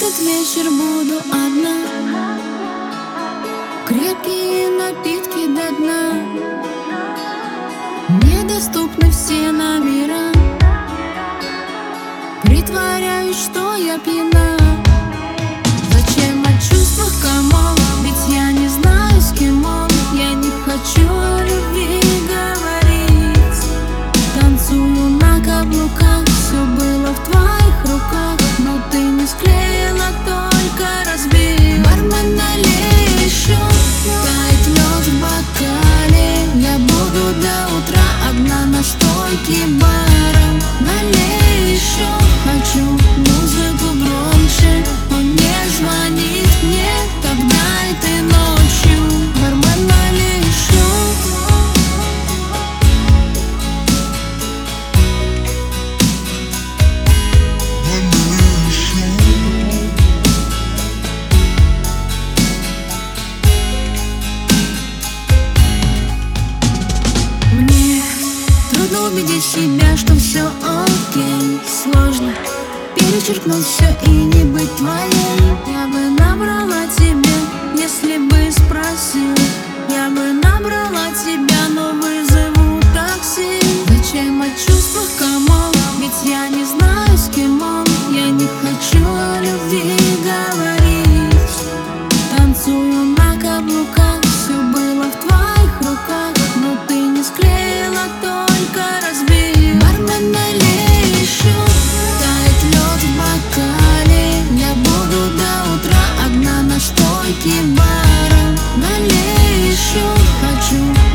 этот вечер буду одна. Крепкие напитки до дна. Недоступны все номера. Притворяюсь, что я пьяна. убедить себя, что все окей Сложно перечеркнуть все и не быть твоим 满眼一束花烛